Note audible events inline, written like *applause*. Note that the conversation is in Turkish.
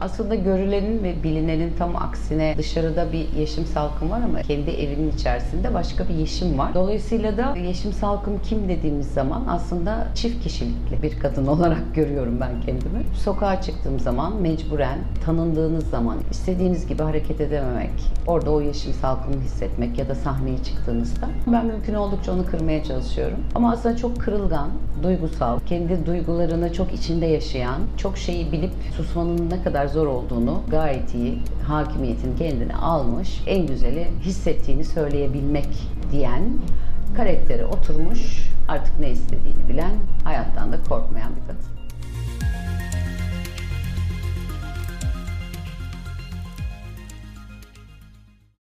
Aslında görülenin ve bilinenin tam aksine dışarıda bir Yeşim Salkım var ama kendi evinin içerisinde başka bir Yeşim var. Dolayısıyla da Yeşim Salkım kim dediğimiz zaman aslında çift kişilikli bir kadın *laughs* olarak görüyorum ben kendimi. Sokağa çıktığım zaman mecburen tanındığınız zaman istediğiniz gibi hareket edememek, orada o Yeşim Salkım'ı hissetmek ya da sahneye çıktığınızda ben mümkün oldukça onu kırmaya çalışıyorum. Ama aslında çok kırılgan, duygusal, kendi duygularını çok içinde yaşayan, çok şeyi bilip susmanın ne kadar zor olduğunu gayet iyi hakimiyetini kendine almış, en güzeli hissettiğini söyleyebilmek diyen karaktere oturmuş, artık ne istediğini bilen, hayattan da kadın.